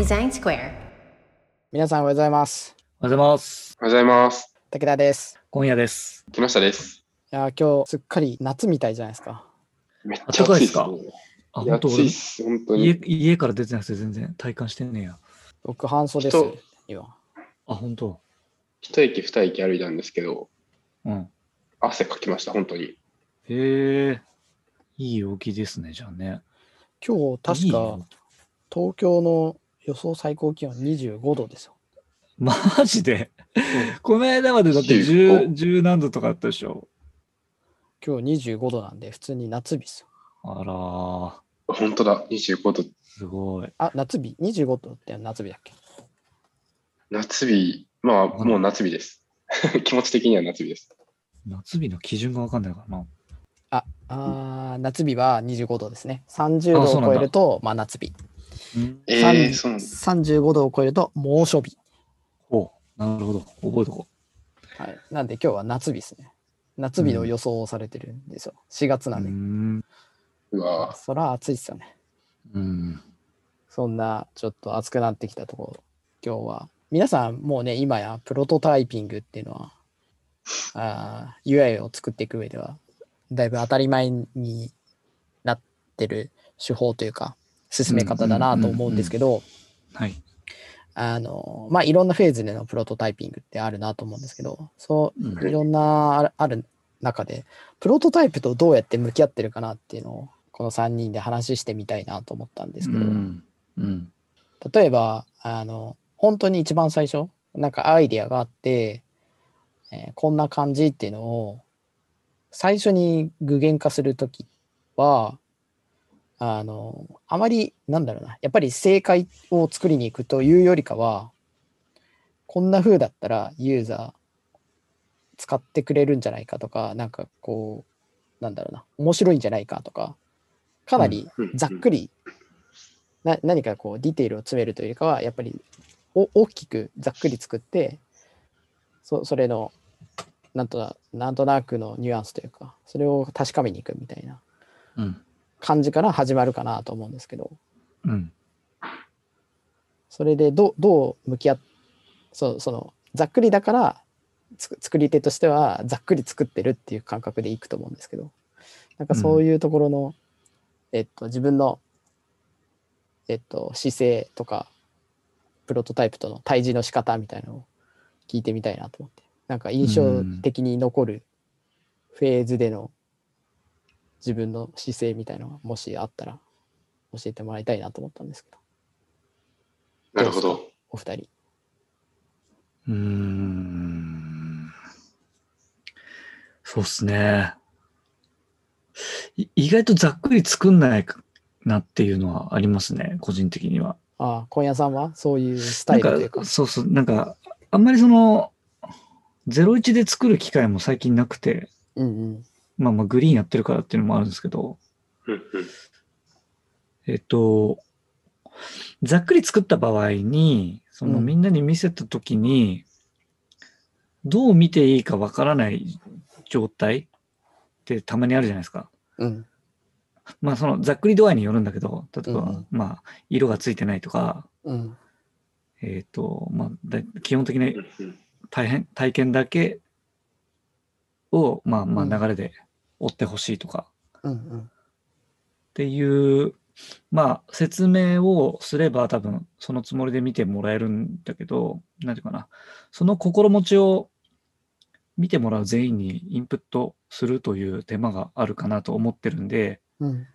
デザインスクエア。皆さんおはようございます。おはようございます。おはようございます。武田です。今夜です。木下です。いやー、今日すっかり夏みたいじゃないですか。めっちゃ暑いですあね。あ、本当？いっす、本当家に。家から出てなくて全然体感してねえや。僕、半袖です人、今。あ、本当？一駅二駅歩いたんですけど、うん。汗かきました、本当に。へえ。いい陽気ですね、じゃあね。今日、確か東京の予想最高気温25度ですよ。マジで？この間までだって10 25 10何度とかあったでしょ。今日25度なんで、普通に夏日ですよ。あらー、本当だ、25度。すごい。あ、夏日 ?25 度って夏日だっけ？夏日、まあ、もう夏日です。気持ち的には夏日です。夏日の基準がわかんないからな。あ、あー夏日は25度ですね。30度を超えると真夏日。えー、30そうなんだ。35度を超えると猛暑日。おうなるほど。覚えとこはい。なんで今日は夏日ですね。夏日の予想をされてるんですよ。4月う。なうんで。ん。うわそら暑いっすよね。うん。そんなちょっと暑くなってきたところ、今日は。皆さんもうね、今やプロトタイピングっていうのは、あー UI を作っていく上では、だいぶ当たり前になってる手法というか、進め方だなと思うんですけど、はい。あの、まあ、いろんなフェーズでのプロトタイピングってあるなと思うんですけど、そうう、んいろんなあるある中で、プロトタイプとどうやって向き合ってるかなっていうのを、この3人で話してみたいなと思ったんですけど、うん。うん。例えば、あの、本当に一番最初、なんかアイディアがあって、えーこんな感じっていうのを、最初に具現化するときは、あの、あまり、なんだろうな、やっぱり正解を作りに行くというよりかは、こんな風だったらユーザー使ってくれるんじゃないかとか、なんかこう、なんだろうな、面白いんじゃないかとか、かなりうんざっくりな何かこうディテールを詰めるというよりかはやっぱりお大きくざっくり作ってそそれのなんとななんとなくのニュアンスというかそれを確かめに行くみたいなうん。感じから始まるかなと思うんですけど。うん。それでどうどう向き合っそそのざっくりだからつ作り手としてはざっくり作ってるっていう感覚でいくと思うんですけど。なんかそういうところの、えっと自分のえっと姿勢とかプロトタイプとの対峙の仕方みたいなのを聞いてみたいなと思って。なんか印象的に残るフェーズでの自分の姿勢みたいなのがもしあったら教えてもらいたいなと思ったんですけど。なるほど。どうです。お二人。うーん。そうっすね。い意外とざっくり作んないなっていうのはありますね、個人的には。ああ今夜さんはそういうスタなんイルというか。か、そうそう、なんか、あんまりその、01で作る機会も最近なくて、うんうんまあまあグリーンやってるからっていうのもあるんですけど、うんうん。えっと、ざっくり作った場合に、そのうん。みんなに見せたときに、どう見ていいかわからない状態ってたまにあるじゃないですか。うん。まあそのざっくり度合いによるんだけど、例えば、うんうん。まあ色がついてないとか、うん。えっ、と、まあだ基本的なうんうん大変体験だけを、まあまうん。あ流れで追ってほしいとか、うんうん。っていう、まあ、説明をすれば多分そのつもりで見てもらえるんだけど、なんていうかな、その心持ちを見てもらう全員にインプットするという手間があるかなと思ってるんで、うん。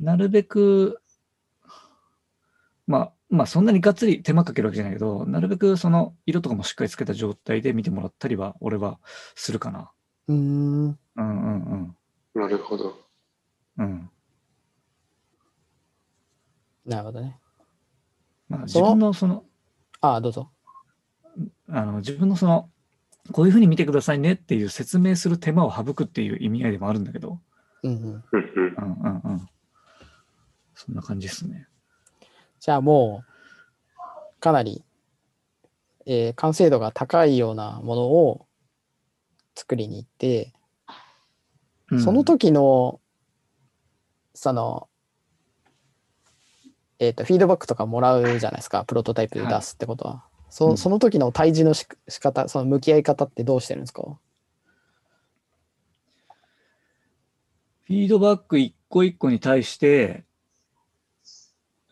なるべく、まあ、まあそんなにがっつり手間かけるわけじゃないけど、なるべくその色とかもしっかりつけた状態で見てもらったりは、俺はするかな。うーんうんうんうん。なるほど。うん。なるほどねまあ自分のその、ああどうぞあの自分のその、こういうふうに見てくださいねっていう説明する手間を省くっていう意味合いでもあるんだけど、うんうんうんうんうんうんうん。そんな感じですね。じゃあもうかなり、えー完成度が高いようなものを作りに行って、うん。その時のそのえっ、と、フィードバックとかもらうじゃないですか、プロトタイプで出すってことは。そうん。その時の対峙のし仕方、その向き合い方ってどうしてるんですか？フィードバック一個一個に対して、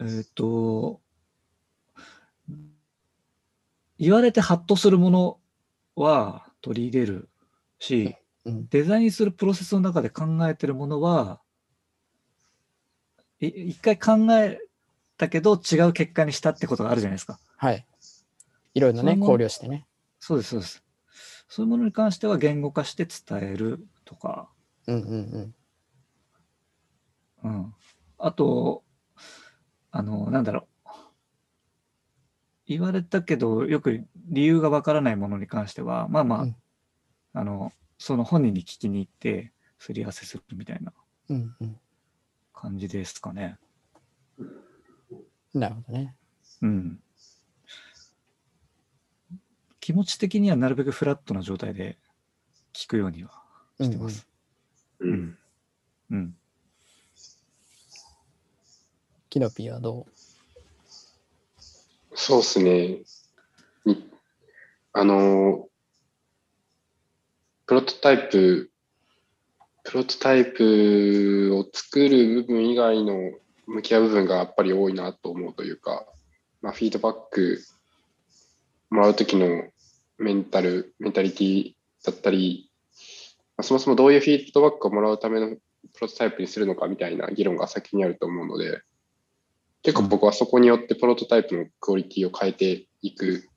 えっ、と、言われてハッとするものは取り入れるし、うん。デザインするプロセスの中で考えてるものは、い一回考えたけど違う結果にしたってことがあるじゃないですか。はい。いろいろね、考慮してね。そうです、そうです。そういうものに関しては言語化して伝えるとか、うんうんうん。うん。あと、あの、なんだろう。言われたけど、よく理由がわからないものに関しては、まあまあ、うんあの、その本人に聞きに行って、すり合わせするみたいなうんうん。感じですかね。なるほどね。うん。気持ち的にはなるべくフラットな状態で聞くようにはしてます。ううんん。うん。キノピーはどそうですね。にあの、プロトタイプ、プロトタイプを作る部分以外の向き合う部分がやっぱり多いなと思うというか、まあ、フィードバックもらうときのメンタル、メンタリティだったり、まあ、そもそもどういうフィードバックをもらうためのプロトタイプにするのかみたいな議論が先にあると思うので、結構僕はそこによってプロトタイプのクオリティを変えていく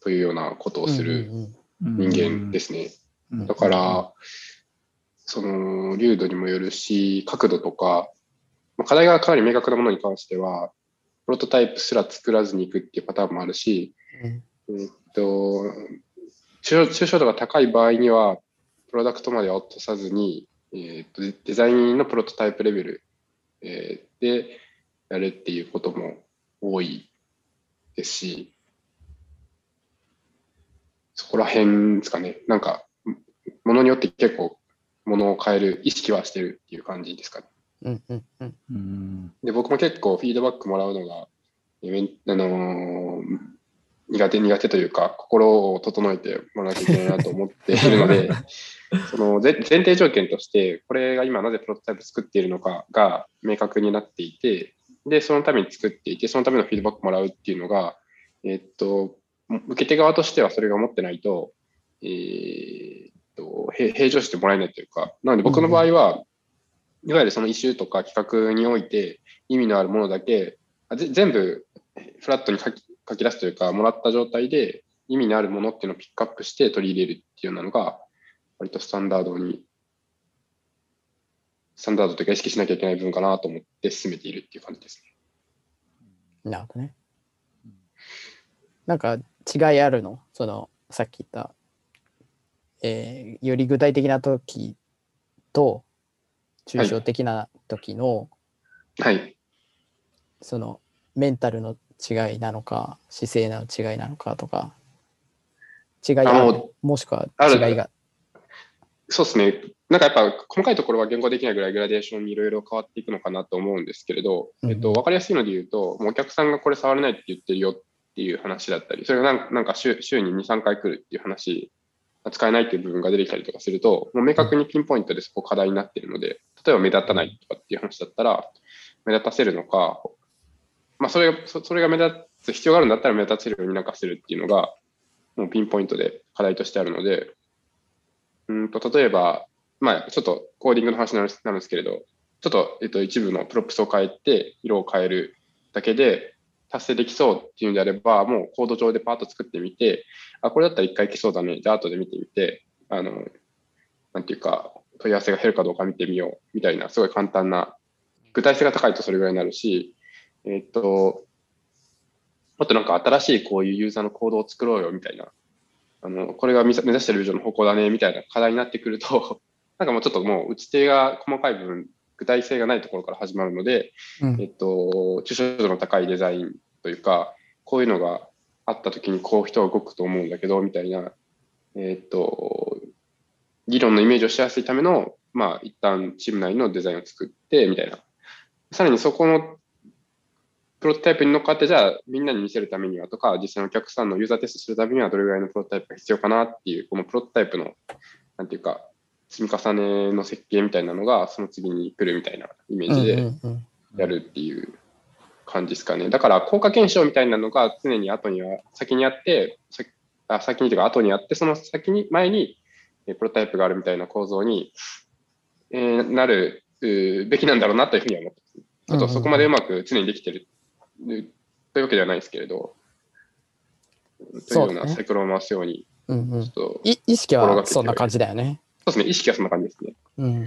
というようなことうをするうん人間ですね。うんだから、その、流度にもよるし、角度とか、まあ課題がかなり明確なものに関しては、プロトタイプすら作らずにいくっていうパターンもあるし、うんえっと、抽抽象度が高い場合には、プロダクトまでは落とさずに、えっとデデザインのプロトタイプレベル、えーでやるっていうことも多いですし、そこら辺ですかね。なんか、ものによって結構、ものを変える、意識はしてるっていう感じですかね。うんうんうん。うん。で、僕も結構フィードバックもらうのが、えめんあのー苦手苦手というか、心を整えてもらわなきゃいけないなと思っているので、その前前提条件として、これが今なぜプロトタイプ作っているのかが明確になっていて、で、そのために作っていて、そのためのフィードバックもらうっていうのが、えっと、受け手側としてはそれが持ってないと、えーっと、へ平常してもらえないというか、なので僕の場合は、いわゆるそのイシューとか企画において意味のあるものだけ、全部フラットに書き書き出すというか、もらった状態で意味のあるものっていうのをピックアップして取り入れるっていうようなのが、割とスタンダードに、スタンダードというか意識しなきゃいけない部分かなと思って進めているっていう感じですね。なるほどね。なんか違いあるの？その、さっき言った、えーより具体的な時と、抽象的な時の、はい。その、メンタルの違いなのか、姿勢の違いなのかとか、違いあるあももしくは違いが。そうですね。なんかやっぱ細かいところは言語できないぐらいグラデーションにいろいろ変わっていくのかなと思うんですけれど、うんえっと、わかりやすいので言うと、もうお客さんがこれ触れないって言ってるよっていう話だったり、それがなんなんか週週に2、3回来るっていう話、使えないっていう部分が出てきたりとかすると、もう明確にピンポイントでそこ課題になっているので、例えば目立たないとかっていう話だったら、目立たせるのか、まあそれが、それが目立つ必要があるんだったら目立たせるようになんかするっていうのが、もうピンポイントで課題としてあるので、うんと、例えば、まあ、ちょっとコーディングの話なんですけれど、ちょっと、えっと、一部の props を変えて、色を変えるだけで達成できそうっていうんであれば、もうコード上でパーッと作ってみて、あ、これだったら一回いけそうだね。じゃあ後で見てみて、あの、なんていうか、問い合わせが減るかどうか見てみようみたいな、すごい簡単な、具体性が高いとそれぐらいになるし、えっと、もっとなんか新しいこういうユーザーのコードを作ろうよみたいな、あの、これが目指目指してるビジョンの方向だねみたいな課題になってくると、なんかもうちょっともう打ち手が細かい部分、具体性がないところから始まるので、うんえっと、抽象度の高いデザインというか、こういうのがあった時にこう人は動くと思うんだけど、みたいな、えっと、議論のイメージをしやすいための、まあ、一旦チーム内のデザインを作って、みたいな。さらにそこのプロトタイプに乗っかって、じゃあみんなに見せるためにはとか、実際のお客さんのユーザーテストするためにはどれぐらいのプロトタイプが必要かなっていう、このプロトタイプの、なんていうか、積み重ねの設計みたいなのが、その次に来るみたいなイメージでやるっていう感じですかね。だから、効果検証みたいなのが常に後には、先にあって、さあ先にというか後にあって、その先に、前に、えプロトタイプがあるみたいな構造に、えーなるべきなんだろうなというふうには思ってます。ちょっとそこまでうまく常にできてるうというわけではないですけれど、というようなサイクルを回すように、うんうんちょっと、い意識はそんな感じだよね。そうですね、意識はそんな感じですね。うん。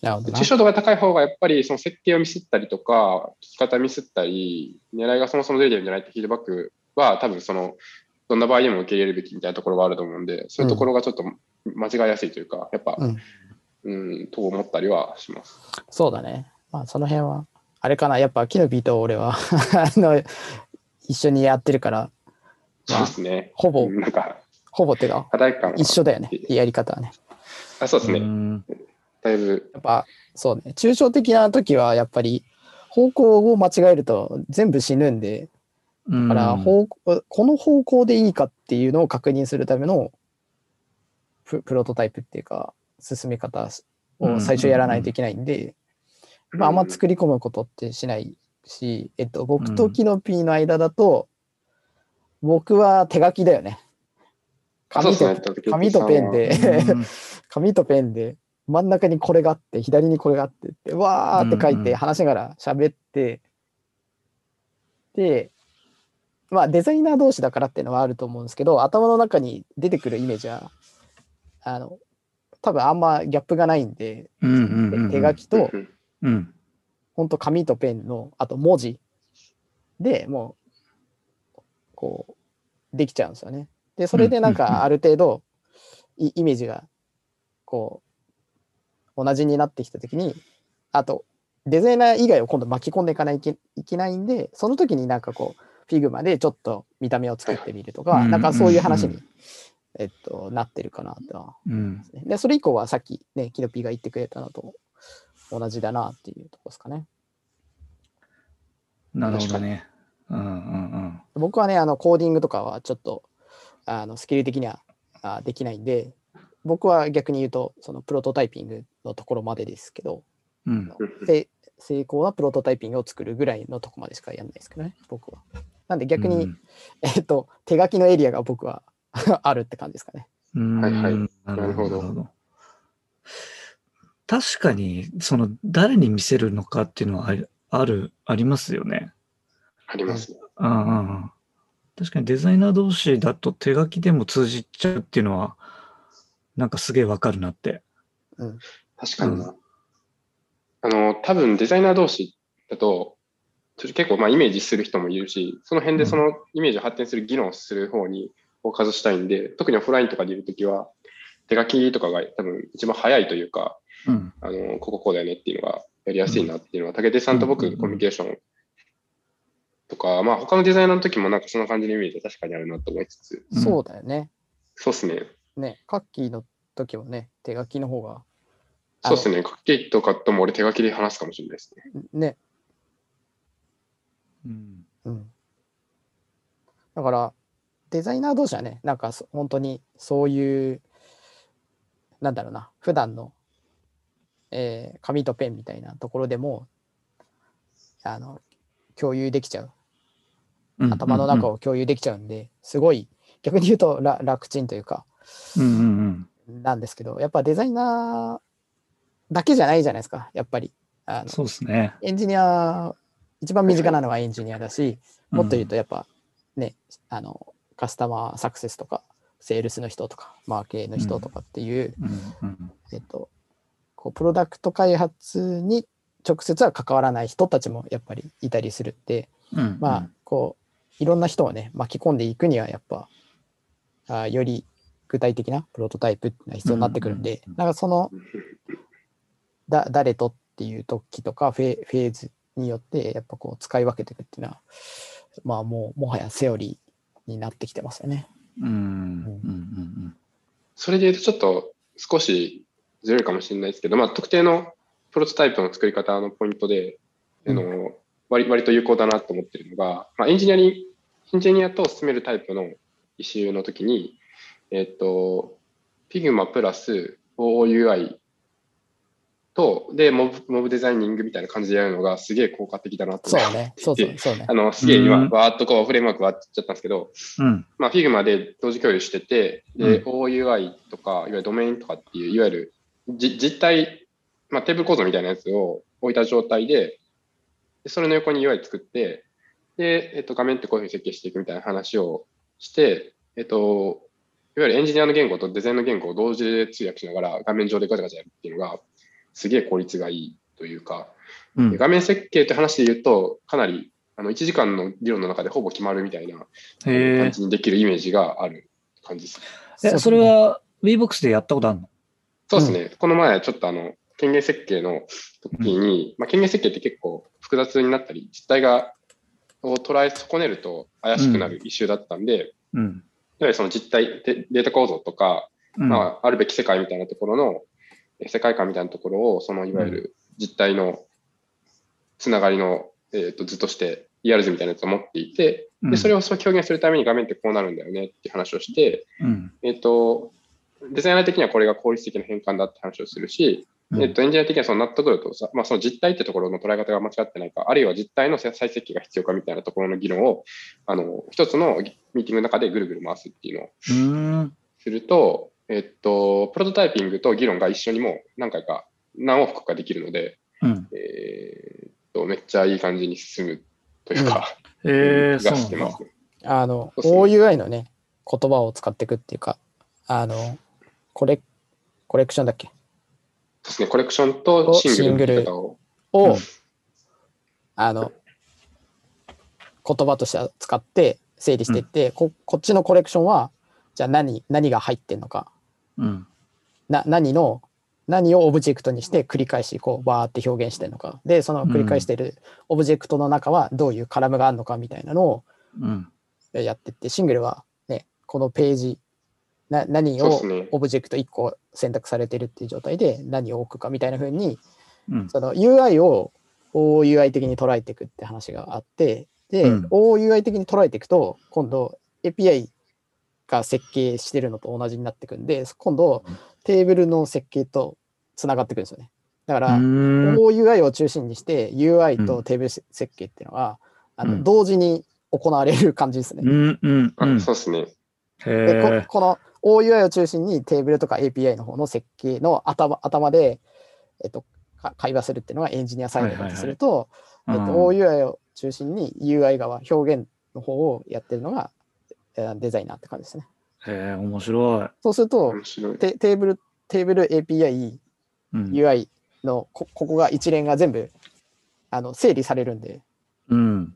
なるほどな抽。象度が高い方がやっぱりその設計をミスったりとか、聞き方ミスったり、狙いがそもそもずれてるんじゃないってフィードバックは多分その、どんな場合でも受け入れるべきみたいなところがあると思うんで、そういうところがちょっと間違いやすいというか、やっぱ、うんうん、と思ったりはします。そうだね。まあその辺は、あれかな、やっぱキノピーと俺は あの一緒にやってるから、そうですね。ほぼうんなんか、ほぼっていうか、課題感は。一緒だよね、やり方はね。あそうですね。うん。だいぶ、やっぱそうね、抽象的な時はやっぱり方向を間違えると全部死ぬんで、だだから方向この方向でいいかっていうのを確認するためのププロトタイプっていうか、進め方を最初やらないといけないんで、まあ、あんま作り込むことってしないし、えっと、僕とキノピーの間だと、僕は手書きだよね。紙と紙とペンで、うん。紙とペンで。真ん中にこれがあって左にこれがあってってわーって書いうんうんて話しながら喋って、でまあデザイナー同士だからっていうのはあると思うんですけど頭の中に出てくるイメージはあの多分あんまギャップがないんで、うんうんうん手書きとうんうん。本当紙とペンのあと文字でもうこうできちゃうんですよね。でそれでなんかある程度イイメージがこう同じになってきた時にあとデザイナー以外を今度巻き込んでいかないといけないんでその時になんかこう Figma でちょっと見た目を作ってみるとか、はいなんかそういう話に、えっと、なってるかなとは。うん。で、それ以降はさっきね、キノピーが言ってくれたのと同じだなっていうところですかね。なるほどね。うんうんうん。僕はね、あの、コーディングとかはちょっと、あの、スキル的にはあできないんで、僕は逆に言うと、そのプロトタイピングのところまでですけど、うんせ成功なプロトタイピングを作るぐらいのとこまでしかやんないですけどね、僕は。なんで逆に、うんえっと、手書きのエリアが僕は あるって感じですかね。うんはいはいななるほどど。確かに、その、誰に見せるのかっていうのはある、ありますよね。ありますね。うんうんうん確かにデザイナー同士だと手書きでも通じちゃうっていうのは、なんかすげえわかるなって。うん。確かにな。あの、多分デザイナー同士だと、ちょっと結構まあイメージする人もいるし、その辺でそのイメージを発展する議論をする方にフォーカスしたいんで、特にオフラインとかでいるときは、手書きとかが多分一番早いというか、うん。あの、こここうだよねっていうのがやりやすいなっていうのは、武手さんと僕コミュニケーションとか、まあ他のデザイナーの時もなんかそんな感じのイメージは確かにあるなと思いつつ、うんそうだよね。そうですね。ね、カッキーの時もね、手書きの方が、そうですね。カッケーキとかとも俺手書きで話すかもしれないですね。ね、うん。うん。だから、デザイナー同士はね、なんかそ本当にそういう、なんだろうな、普段の、えー紙とペンみたいなところでも、あの、共有できちゃう。うん頭の中を共有できちゃうんで、すごい、逆に言うとら楽ちんというか、うんうんうん。なんですけど、やっぱデザイナーだけじゃないじゃないですか、やっぱり。あのそうですね。エンジニア、一番身近なのはエンジニアだし、もっと言うとやっぱね、あの、カスタマーサクセスとか、セールスの人とか、マーケの人とかっていう、うんうんえっと、こう、プロダクト開発に直接は関わらない人たちもやっぱりいたりするんで、うん。まあ、こう、いろんな人をね、巻き込んでいくにはやっぱ、あより具体的なプロトタイプが必要になってくるんで、うんなんかその、だ誰とっていう時とかフェフェーズによってやっぱこう使い分けていくっていうのはまあもうもはやセオリーになってきてますよね。うん。うん。うんそれで言うとちょっと少しずれるかもしれないですけど、まあ、特定のプロトタイプの作り方のポイントで、あの割割と有効だなと思ってるのが、まあ、エンジニアに、エンジニアと進めるタイプのイシューの時に、えっ、と、Figma プラス OUI と、で、モブ、モブデザイニングみたいな感じでやるのがすげえ効果的だなと思ってそうね。そうそう、そうねあ。の、すげえ今、うんバーっとこうフレームワークわーっちゃったんですけど、うん。まあ、Figma で同時共有してて、で、う OUI とか、いわゆるドメインとかっていう、いわゆるじ実体、まあ、テーブル構造みたいなやつを置いた状態で、でそれの横に UI 作って、で、えっと、画面ってこういうふうに設計していくみたいな話をして、えっと、いわゆるエンジニアの言語とデザインの言語を同時で通訳しながら画面上でガチャガチャやるっていうのが、すげえ効率がいいというか、うん。画面設計って話で言うと、かなりあの1時間の議論の中でほぼ決まるみたいな。感じにできるイメージがある感じです。え、それは VBOX でやったことあるの？そうですね。この前、ちょっとあの、権限設計の時に、まあ、権限設計って結構複雑になったり、実態が、を捉え損ねると怪しくなるイシューだったんで、うん。いわゆるその実態、デデータ構造とか、うんまあ、あるべき世界みたいなところの、え世界観みたいなところを、そのいわゆる実態のつながりの、えー、と図として ER 図みたいなやつを持っていて、うんでそれをそう表現するために画面ってこうなるんだよねって話をして、うん。えっ、と、デザイナー的にはこれが効率的な変換だって話をするし、うんえっと、エンジニア的にはその納得度とさ、まあ、その実態ってところの捉え方が間違ってないか、あるいは実態の再設計が必要かみたいなところの議論を、あの、一つのミーティングの中でぐるぐる回すっていうのを。すると、えっと、プロトタイピングと議論が一緒にもう何回か、何往復かできるので、うん。えーっと、めっちゃいい感じに進むというか、うなん だがしてます。ね。あの、OUI のね、言葉を使っていくっていうか、あの、コレコレクションだっけ？ですね、コレクションとシングルを。を、うんあの、言葉として使って整理していって、ここっちのコレクションは、じゃあ何、何が入ってんのか、うん。な何の、何をオブジェクトにして繰り返しこうバーって表現してるのか。で、その繰り返してるオブジェクトの中はどういうカラムがあるのかみたいなのをうん。やってって、シングルはね、このページ、な何をオブジェクト1個選択されてるっていう状態で何を置くかみたいな風に、うん。その UI を OUI 的に捉えていくって話があって、で、うん OUI 的に捉えていくと、今度 API が設計してるのと同じになっていくんで、今度うんテーブルの設計とつながっていくんですよね。だから、OUI を中心にして UI とテーブル設計っていうのは、あのうん同時に行われる感じですね。うん。うん。あうん。そうですね。でこへえ。この OUI を中心にテーブルとか API の方の設計の頭頭で、えっと、か会話するっていうのがエンジニアサイドだとすると、えっと、うん OUI を中心に UI 側、表現の方をやってるのがえーデザイナーって感じですね。へえ、面白い。そうすると。テテーブル、テーブル API、うん。UI のこここが一連が全部あの整理されるんで、うん。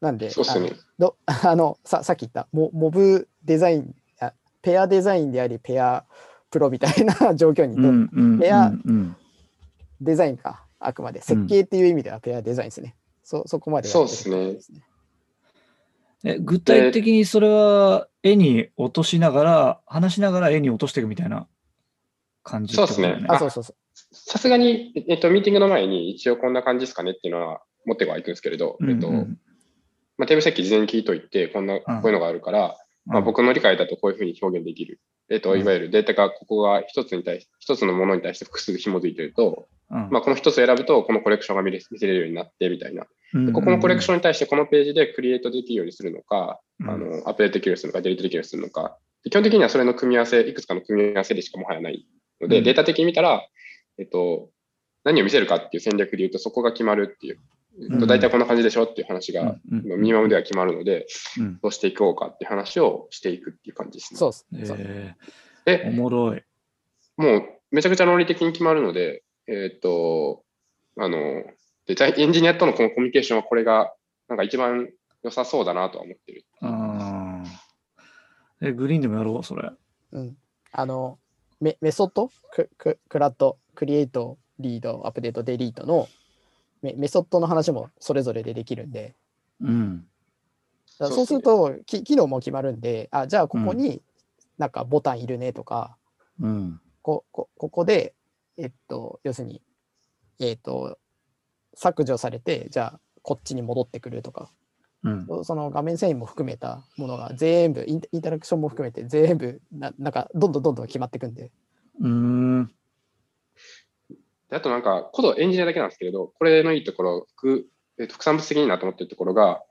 なんで、そうですね。どあの ささっき言ったモモブデザインあペアデザインでありペアプロみたいな 状況にど、うん。うん。ペアうん。デザインかあくまで。設計っていう意味ではペアデザインですね、そそこまでやってるってことですね。え、具体的にそれは絵に落としながら、話しながら絵に落としていくみたいな感じってことだよそうっすね。あそうそうそう。さすがに、えっと、ミーティングの前に一応こんな感じですかねっていうのは持ってはいくんですけれど、うんえっと、まあ、テーブル設計事前に聞いといて、こんな、こういうのがあるから、まあ、僕の理解だとこういうふうに表現できる。えっと、うんいわゆるデータがここが一つに対し、一つのものに対して複数紐づいてると、うん、まあ、この一つ選ぶと、このコレクションが見れ見せれるようになって、みたいな。ここのコレクション、ンに対して、このページでクリエイトできるようにするのか、うんあの、アップデートできるようにするのか、デリートできるようにするのか。で基本的にはそれの組み合わせ、いくつかの組み合わせでしかもはやないので、うんデータ的に見たら、えっと、何を見せるかっていう戦略で言うと、そこが決まるっていう。大体こんな感じでしょっていう話が、うんうんミニマムでは決まるので、うんどうしていこうかっていう話をしていくっていう感じですね。そうです、そうえーおで、もろい。もうめちゃくちゃ論理的に決まるので、えっと、あの、デザインエンジニアとのこのコミュニケーションはこれがなんか一番良さそうだなとは思ってる。あーえ、グリーンでもやろう、それ。うん、あのメメソッド？クククラッドクリエイトリードアップデートデリートのメメソッドの話もそれぞれでできるんでうん。そそううするとき機能も決まるんであじゃあここになんかボタンいるねとか、うん。ここここでえっと要するにえっと削除されて、じゃあこっちに戻ってくるとか、うん。その画面遷移も含めたものが全部イン、インタラクションも含めて全部な、なんかどんどんどんどん決まっていくんで、うーん。であとなんか、コードエンジニアだけなんですけれど、これのいいところ、副えっと副産物的になと思ってるところが、っ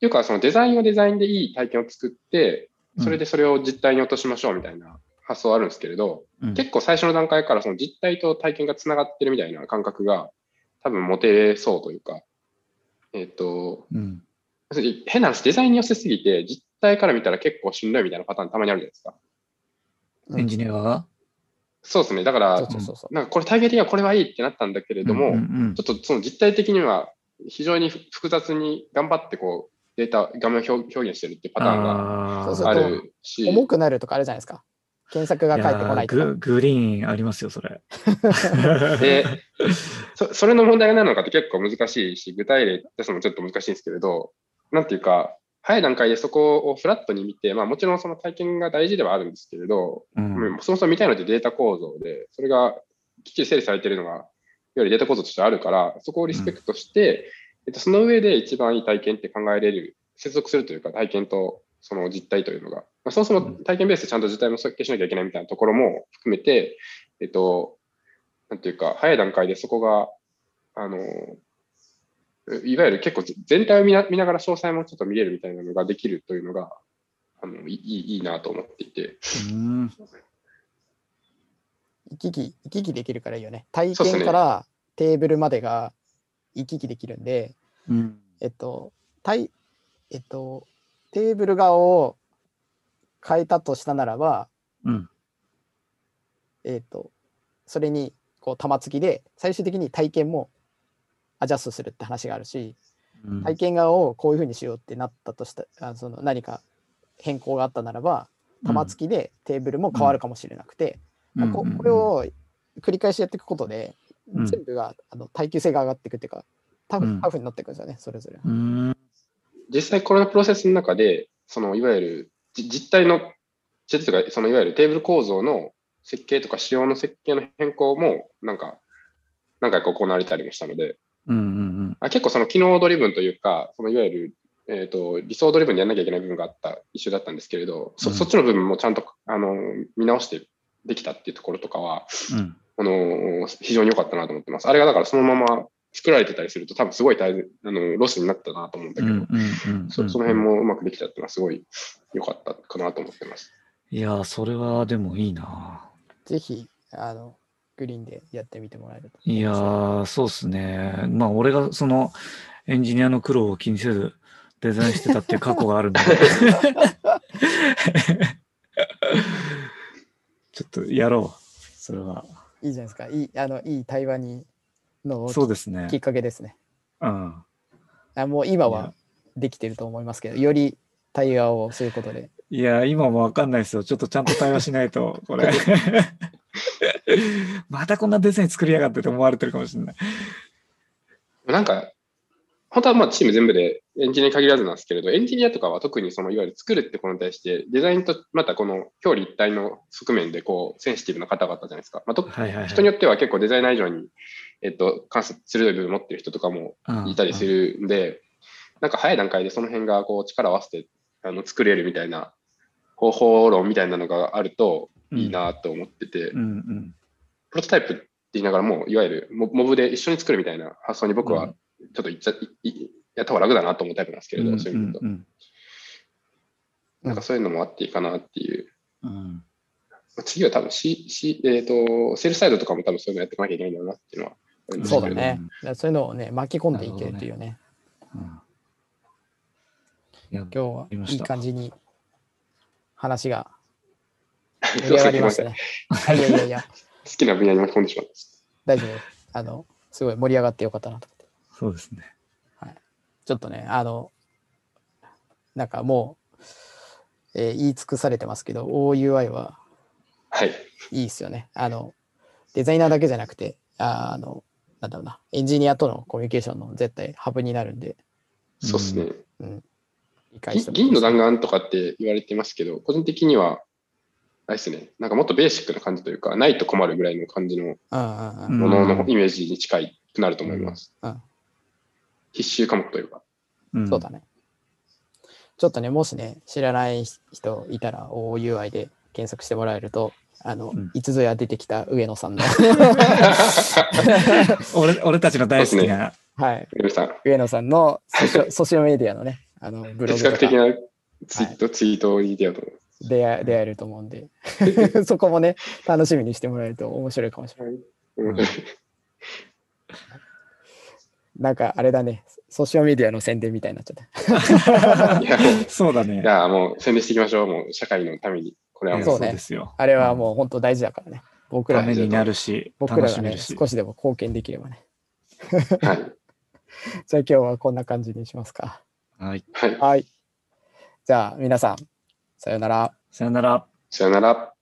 ていうか、そのデザインはデザインでいい体験を作って、それでそれを実体に落としましょうみたいな発想あるんですけれど、うん、結構最初の段階からその実体と体験がつながってるみたいな感覚が多分持てそうというか、えっ、と、うん。変な話、デザインに寄せすぎて、実体から見たら結構しんどいみたいなパターンたまにあるじゃないですか。エンジニアがそうですね。だからそう、そうそうそう。なんかこれ体験的にはこれはいいってなったんだけれども、うんうんちょっとその実体的には非常に複雑に頑張ってこうデータ、画面を表表現してるっていうパターンがあーあそうするし、重くなるとかあるじゃないですか。検索が返ってこないとか。ググリーンありますよ、それ。でそ、それの問題が何なのかって結構難しいし、具体例出すのもちょっと難しいんですけれど、なんていうか、早い段階でそこをフラットに見て、まあもちろんその体験が大事ではあるんですけれど、うん。うんそもそも見たいのってデータ構造で、それがきっちり整理されているのが、いわゆるデータ構造としてあるから、そこをリスペクトして、えっと、その上で一番いい体験って考えれる、接続するというか、体験とその実態というのが、まあ、そもそも体験ベースでちゃんと実態も設計しなきゃいけないみたいなところも含めて、えっと、なんていうか、早い段階でそこが、あの、いわゆる結構全体を見な見ながら詳細もちょっと見れるみたいなのができるというのが、あのいいいいなと思っていて、うん。行き来、行き来できるからいいよね。体験からテーブルまでが行き来できるんで、うん。えっと、体えっと、テーブル側を変えたとしたならば、うん。えっと、それにこう玉突きで最終的に体験もアジャストするって話があるし、うん。体験側をこういうふうにしようってなったとしたあその何か変更があったならば玉突きでテーブルも変わるかもしれなくて、うん。ここれを繰り返しやっていくことで、うん。全部があの耐久性が上がっていくっていうかタフ,、うん。タフになっていくんですよねそれぞれ。うん。実際このプロセスの中で、そのいわゆるじ実態の、実態というか、そのいわゆるテーブル構造の設計とか仕様の設計の変更も、なんか、何回か行われたりもしたので、うんうんあ結構その機能ドリブンというか、そのいわゆる、えー、と理想ドリブンでやらなきゃいけない部分があった一緒だったんですけれど、そうんそっちの部分もちゃんとあの見直してできたっていうところとかは、うんあの非常に良かったなと思ってます。あれがだからそのまま作られてたりすると、多分すごい大変あのロスになったなと思うんだけど、うんうんうんそその辺もうまくできたっていうのはすごい良かったかなと思ってます。いやー、それはでもいいな。ぜひあのグリーンでやってみてもらえると。いやー、そうっすね。まあ、俺がそのエンジニアの苦労を気にせずデザインしてたっていう過去があるんで。ちょっとやろう。それは。いいじゃないですか。いいあのいい対話にのそうですねきっ。かけですね。うん。あもう今はできてると思いますけど、より対話をすることで。いや、今もわかんないですよ。ちょっとちゃんと対話しないと、これ。またこんなデザイン作りやがってって思われてるかもしれない。なんか、本当はまあチーム全部でエンジニアに限らずなんですけれど、エンジニアとかは特にそのいわゆる作るってことに対して、デザインとまたこの表裏一体の側面でこうセンシティブな方々じゃないですか。まあ、とはいはい、はい。人によっては結構デザイナー以上に、えっと、関節鋭い部分を持ってる人とかもいたりするんで、なんか早い段階でその辺がこう力を合わせてあの作れるみたいな方法論みたいなのがあるといいなと思ってて、うんうん。プロトタイプって言いながらも、いわゆるモモブで一緒に作るみたいな発想に僕はちょっと言っちゃ、いいやった方が楽だなと思うタイプなんですけれど、うんそういう意味で言うとうんなんかそういうのもあっていいかなっていう。うん次は多分 C、C、えっ、と、セールサイドとかも多分そういうのやっていかなきゃいけないんだろうなっていうのは。そうだね。そういうのをね、巻き込んでいけるっていうね。うんいや今日はいい感じに話が 盛り上がりましたね。はい、いやいやいや、好きな分野に巻き込んでしまった。大丈夫です。あの、すごい盛り上がってよかったなと思って。そうですね。ちょっとね、あの、なんかもう、えー言い尽くされてますけど、OUI ははい。いいですよね。あの、デザイナーだけじゃなくて、ああの、なんだろうな、エンジニアとのコミュニケーションの絶対ハブになるんで、そうですね。うん。理解ぎしてもいい銀の弾丸とかって言われてますけど、個人的には、あれですね、なんかもっとベーシックな感じというか、ないと困るぐらいの感じのうんうんう。うんんもののイメージに近い組くなると思います。うん。必修科目というか。うん。そうだね。ちょっとね、もしね、知らない人いたら OUI で検索してもらえると、あの、うん。いつぞや出てきた上野さんの、俺俺たちの大好きな、はい、皆さん、上野さんのソシオソシオメディアのね、あのブログとか。哲学的なツイート、ツイートに出ようと思います。出会出会えると思うんで、そこもね、楽しみにしてもらえると面白いかもしれない。うんなんかあれだね、ソシオメディアの宣伝みたいになっちゃった。そうだねい。や、もう宣伝していきましょう。もう社会のために。これはもう、そうねですよ。あれはもう本当大事だからね。僕らためになるし、僕らがね。少しでも貢献できればね。はい。じゃあ今日はこんな感じにしますか。はい。はい。はい。じゃあ皆さん、さようなら。さよなら。さよなら。